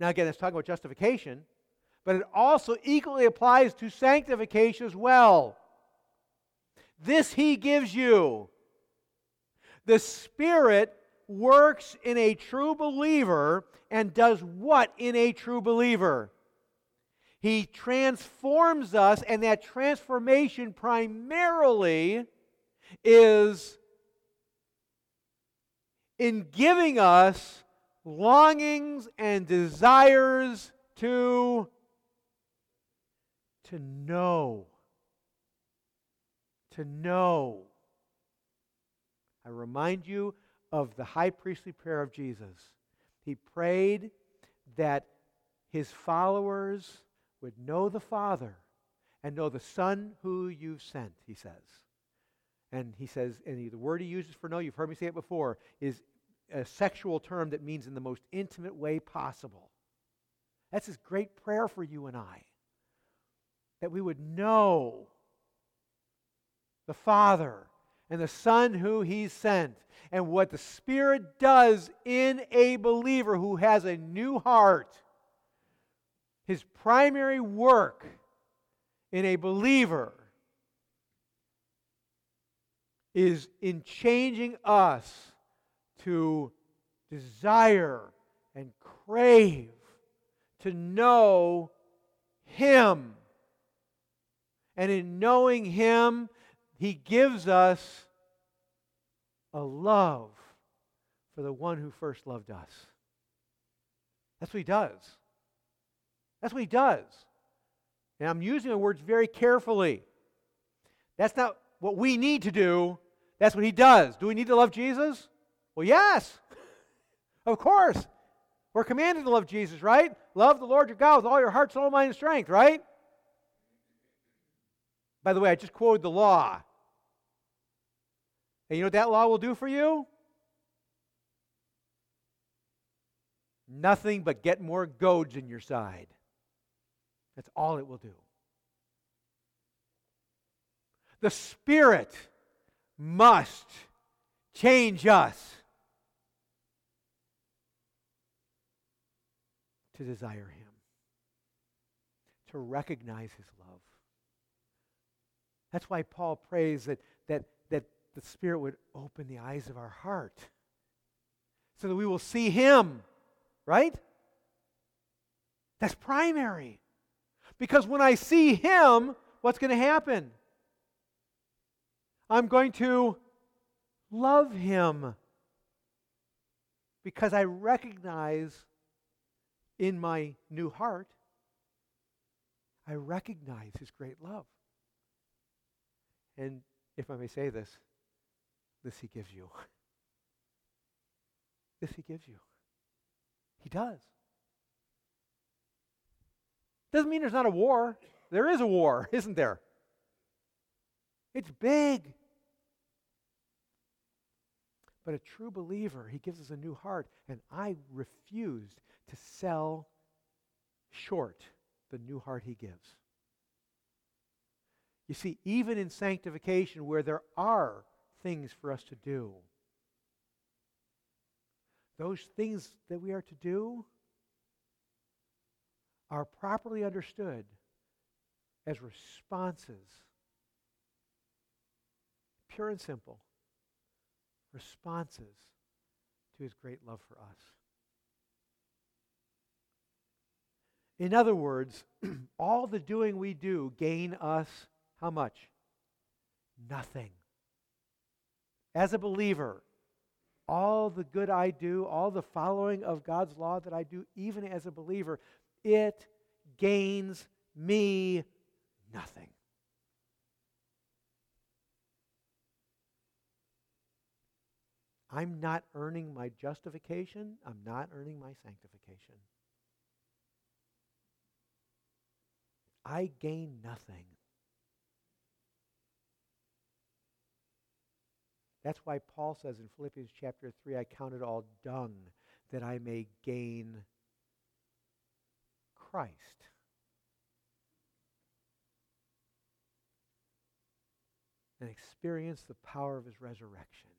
Now, again, it's talking about justification, but it also equally applies to sanctification as well. This he gives you. The Spirit works in a true believer and does what in a true believer? He transforms us, and that transformation primarily is in giving us longings and desires to to know to know. I remind you of the high priestly prayer of Jesus. He prayed that his followers would know the Father and know the Son who you've sent, he says. And he says, and the word he uses for know, you've heard me say it before, is a sexual term that means in the most intimate way possible. That's his great prayer for you and I. That we would know the Father and the Son who He sent. And what the Spirit does in a believer who has a new heart, His primary work in a believer is in changing us to desire and crave to know Him. And in knowing Him, he gives us a love for the one who first loved us. That's what he does. That's what he does. And I'm using the words very carefully. That's not what we need to do. That's what he does. Do we need to love Jesus? Well, yes. of course. We're commanded to love Jesus, right? Love the Lord your God with all your heart, soul, mind, and strength, right? By the way, I just quoted the law. And you know what that law will do for you? Nothing but get more goads in your side. That's all it will do. The Spirit must change us to desire Him, to recognize His love. That's why Paul prays that, that, that the Spirit would open the eyes of our heart so that we will see Him, right? That's primary. Because when I see Him, what's going to happen? I'm going to love Him because I recognize in my new heart, I recognize His great love. And if I may say this, this He gives you. This He gives you. He does. Doesn't mean there's not a war. There is a war, isn't there? It's big. But a true believer, he gives us a new heart. And I refused to sell short the new heart he gives. You see, even in sanctification, where there are things for us to do, those things that we are to do are properly understood as responses, pure and simple, responses to his great love for us. In other words, all the doing we do gain us how much? Nothing. As a believer, all the good I do, all the following of God's law that I do, even as a believer, it gains me nothing. I'm not earning my justification. I'm not earning my sanctification. I gain nothing. That's why Paul says in Philippians chapter 3 I count it all dung that I may gain Christ. And experience the power of his resurrection,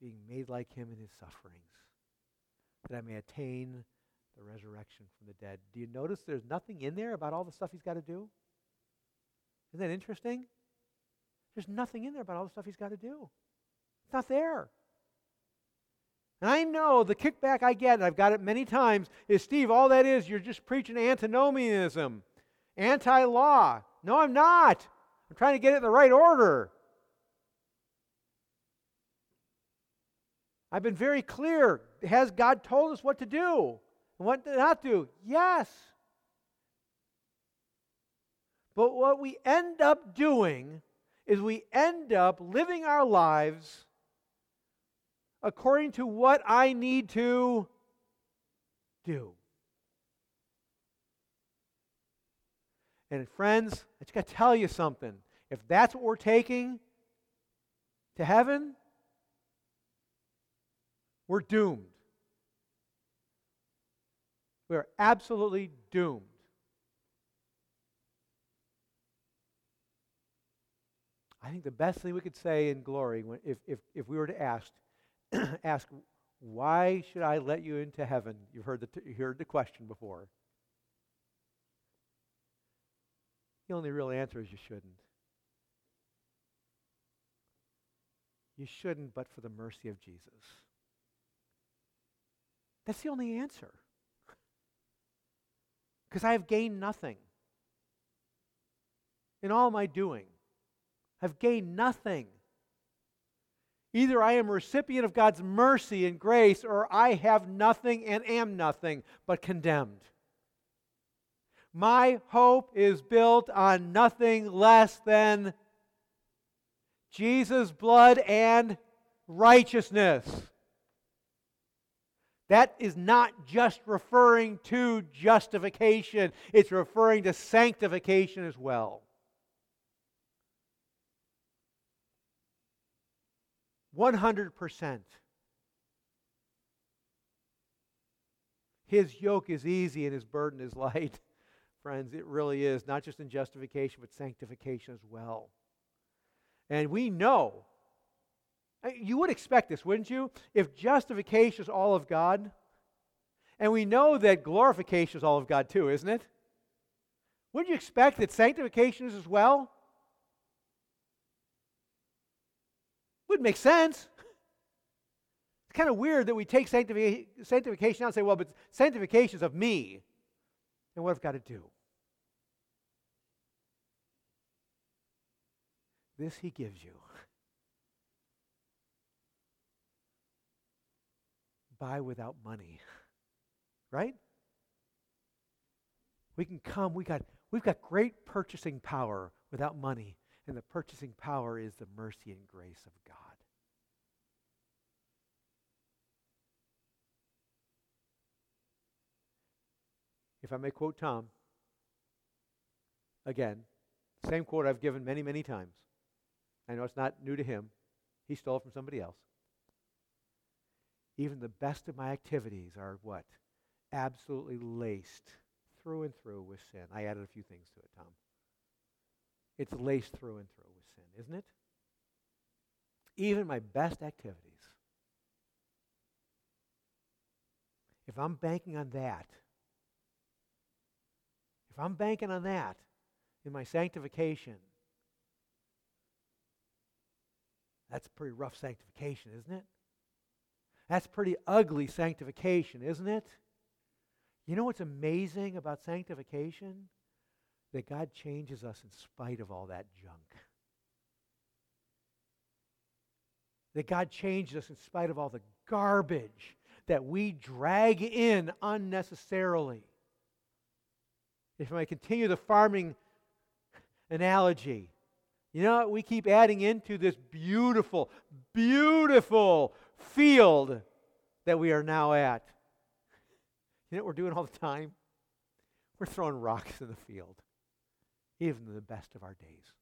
being made like him in his sufferings, that I may attain the resurrection from the dead. Do you notice there's nothing in there about all the stuff he's got to do? Isn't that interesting? There's nothing in there about all the stuff he's got to do. It's not there. And I know the kickback I get, and I've got it many times, is Steve, all that is, you're just preaching antinomianism, anti law. No, I'm not. I'm trying to get it in the right order. I've been very clear. Has God told us what to do and what to not do? Yes. But what we end up doing is we end up living our lives according to what I need to do. And friends, I just got to tell you something. If that's what we're taking to heaven, we're doomed. We are absolutely doomed. I think the best thing we could say in glory, if, if, if we were to ask, ask, why should I let you into heaven? You've heard the, you heard the question before. The only real answer is you shouldn't. You shouldn't, but for the mercy of Jesus. That's the only answer. Because I have gained nothing in all my doing. I've gained nothing. Either I am a recipient of God's mercy and grace, or I have nothing and am nothing but condemned. My hope is built on nothing less than Jesus' blood and righteousness. That is not just referring to justification, it's referring to sanctification as well. 100%. His yoke is easy and his burden is light. Friends, it really is, not just in justification, but sanctification as well. And we know, eh, you would expect this, wouldn't you? If justification is all of God, and we know that glorification is all of God too, isn't it? Wouldn't you expect that sanctification is as well? Would make sense. It's kind of weird that we take sanctification out and say, well, but sanctification is of me. And what I've got to do? This he gives you. Buy without money. Right? We can come, we got we've got great purchasing power without money, and the purchasing power is the mercy and grace of God. If I may quote Tom, again, same quote I've given many, many times. I know it's not new to him. He stole from somebody else. Even the best of my activities are what? Absolutely laced through and through with sin. I added a few things to it, Tom. It's laced through and through with sin, isn't it? Even my best activities. If I'm banking on that, if I'm banking on that in my sanctification, that's pretty rough sanctification, isn't it? That's pretty ugly sanctification, isn't it? You know what's amazing about sanctification? That God changes us in spite of all that junk. That God changes us in spite of all the garbage that we drag in unnecessarily. If I continue the farming analogy, you know, we keep adding into this beautiful, beautiful field that we are now at. You know what we're doing all the time? We're throwing rocks in the field, even the best of our days,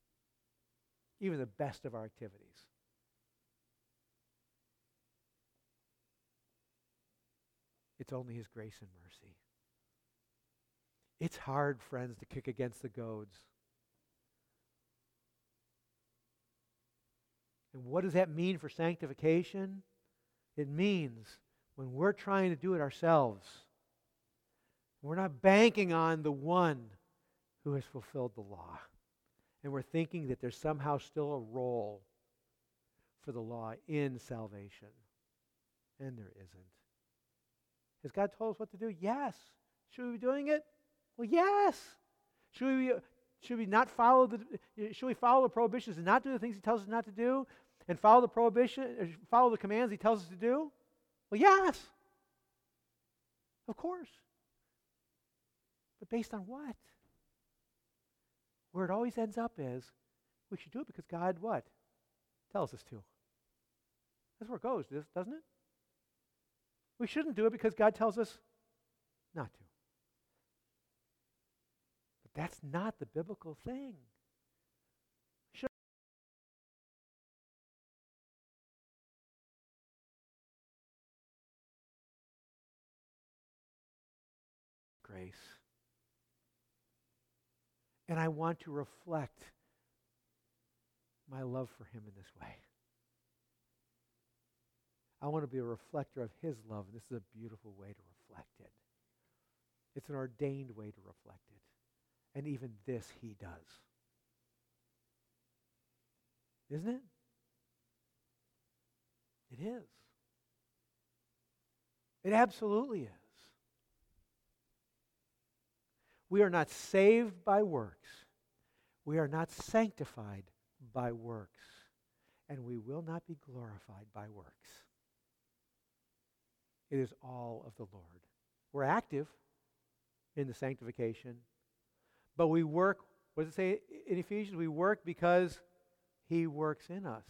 even the best of our activities. It's only His grace and mercy. It's hard, friends, to kick against the goads. And what does that mean for sanctification? It means when we're trying to do it ourselves, we're not banking on the one who has fulfilled the law. And we're thinking that there's somehow still a role for the law in salvation. And there isn't. Has God told us what to do? Yes. Should we be doing it? Well, yes. Should we, should we not follow the should we follow the prohibitions and not do the things he tells us not to do? and follow the prohibition, follow the commands he tells us to do? Well, yes. Of course. But based on what? Where it always ends up is we should do it because God what? Tells us to. That's where it goes, doesn't it? We shouldn't do it because God tells us not to. That's not the biblical thing. grace. And I want to reflect my love for him in this way. I want to be a reflector of his love, and this is a beautiful way to reflect it. It's an ordained way to reflect it. And even this he does. Isn't it? It is. It absolutely is. We are not saved by works. We are not sanctified by works. And we will not be glorified by works. It is all of the Lord. We're active in the sanctification, but we work, what does it say in Ephesians? We work because He works in us,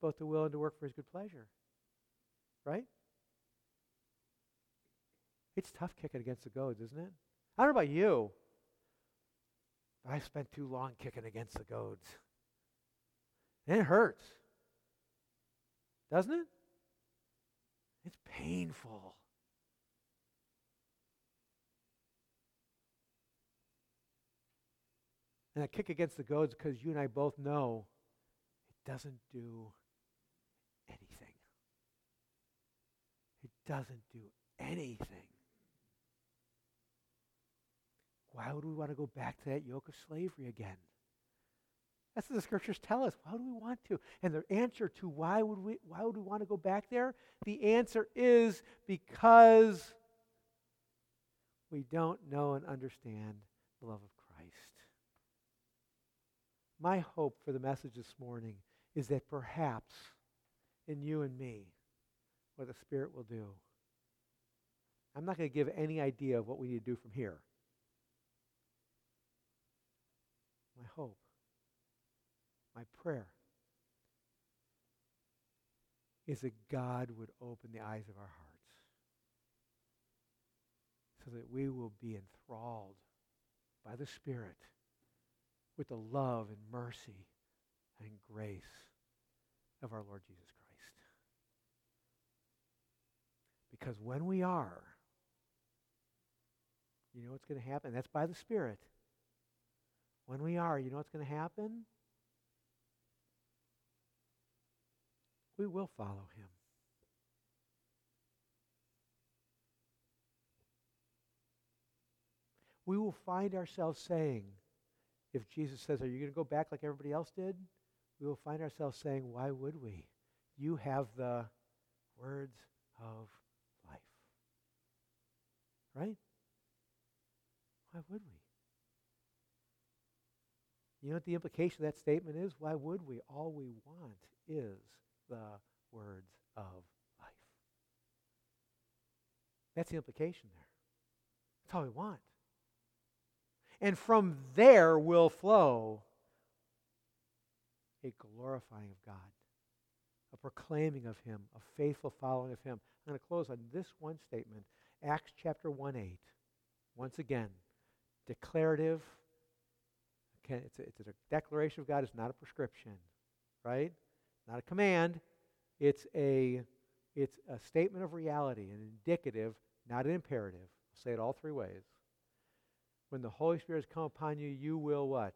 both to will and to work for His good pleasure. Right? It's tough kicking against the goads, isn't it? I don't know about you. I spent too long kicking against the goads. And it hurts. Doesn't it? It's painful. And I kick against the goads because you and I both know it doesn't do anything. It doesn't do anything. Why would we want to go back to that yoke of slavery again? That's what the scriptures tell us. Why do we want to? And the answer to why would we why would we want to go back there? The answer is because we don't know and understand the love of Christ. My hope for the message this morning is that perhaps in you and me, what the Spirit will do. I'm not going to give any idea of what we need to do from here. My hope, my prayer, is that God would open the eyes of our hearts so that we will be enthralled by the Spirit with the love and mercy and grace of our Lord Jesus Christ. Because when we are, you know what's going to happen? That's by the Spirit. When we are, you know what's going to happen? We will follow him. We will find ourselves saying, if Jesus says, Are you going to go back like everybody else did? We will find ourselves saying, Why would we? You have the words of life. Right? Why would we? You know what the implication of that statement is? Why would we? All we want is the words of life. That's the implication there. That's all we want. And from there will flow a glorifying of God, a proclaiming of Him, a faithful following of Him. I'm going to close on this one statement Acts chapter 1 8. Once again, declarative. Okay, it's, a, it's a declaration of God, it's not a prescription, right? Not a command. It's a, it's a statement of reality, an indicative, not an imperative. I'll say it all three ways. When the Holy Spirit has come upon you, you will what?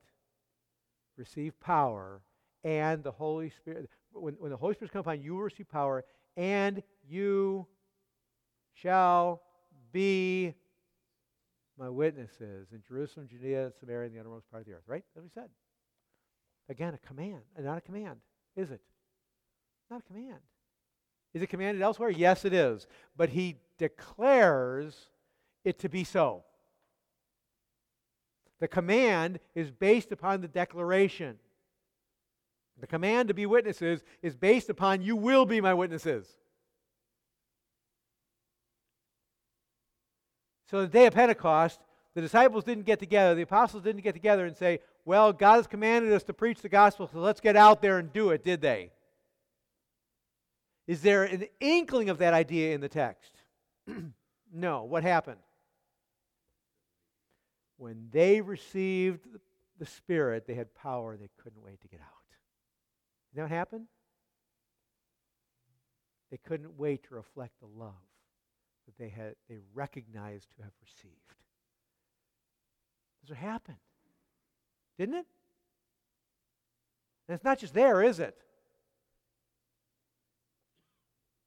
Receive power, and the Holy Spirit, when, when the Holy Spirit has come upon you, you will receive power, and you shall be my witnesses in Jerusalem, Judea, Samaria, and the uttermost part of the earth. Right? That's what he said. Again, a command, not a command, is it? Not a command. Is it commanded elsewhere? Yes, it is. But he declares it to be so. The command is based upon the declaration. The command to be witnesses is based upon you will be my witnesses. So, the day of Pentecost, the disciples didn't get together, the apostles didn't get together and say, Well, God has commanded us to preach the gospel, so let's get out there and do it, did they? Is there an inkling of that idea in the text? no. What happened? When they received the Spirit, they had power they couldn't wait to get out. Know what happened? They couldn't wait to reflect the love that they had they recognized to have received. That's what happened. Didn't it? And it's not just there, is it?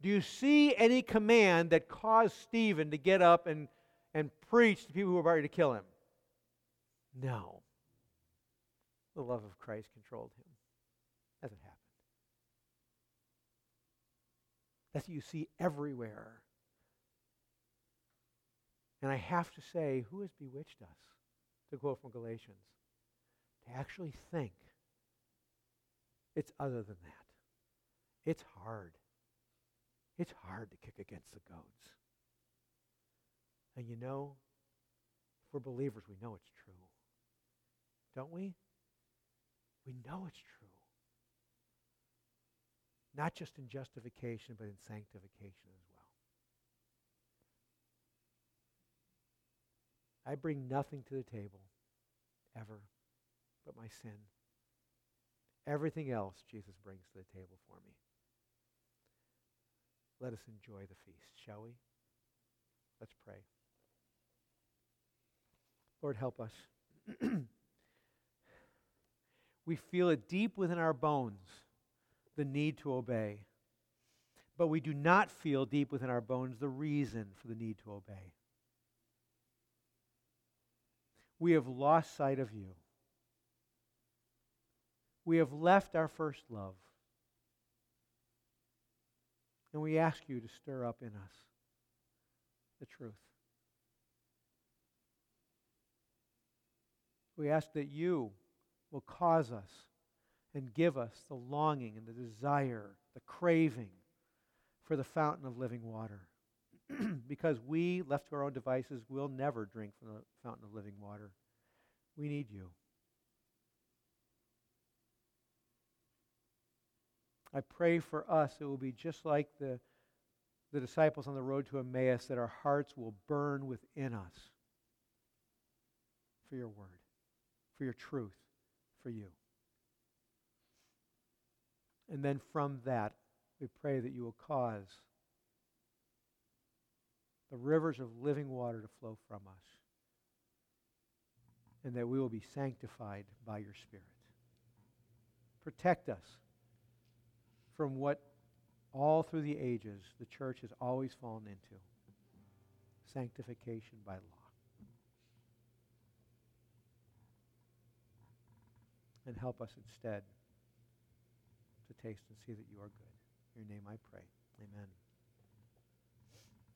Do you see any command that caused Stephen to get up and, and preach to people who were about to kill him? No. The love of Christ controlled him. That's what happened. That's what you see everywhere. And I have to say, who has bewitched us? To quote from Galatians. To actually think it's other than that. It's hard. It's hard to kick against the goads. And you know, if we're believers, we know it's true. Don't we? We know it's true. Not just in justification, but in sanctification as well. I bring nothing to the table, ever, but my sin. Everything else Jesus brings to the table for me. let us enjoy the feast, shall we? Let's pray. Lord, help us. we feel it deep within our bones, the need to obey. But we do not feel deep within our bones the reason for the need to obey. We have lost sight of you. We have left our first love. And we ask you to stir up in us the truth. We ask that you will cause us and give us the longing and the desire, the craving for the fountain of living water. because we, left to our own devices, will never drink from the fountain of living water. We need you. I pray for us it will be just like the, the disciples on the road to Emmaus, that our hearts will burn within us for your word, for your truth, for you. And then from that, we pray that you will cause the rivers of living water to flow from us, and that we will be sanctified by your Spirit. Protect us from what all through the ages the church has always fallen into sanctification by law. And help us instead to taste and see that you are good. In your name I pray. Amen.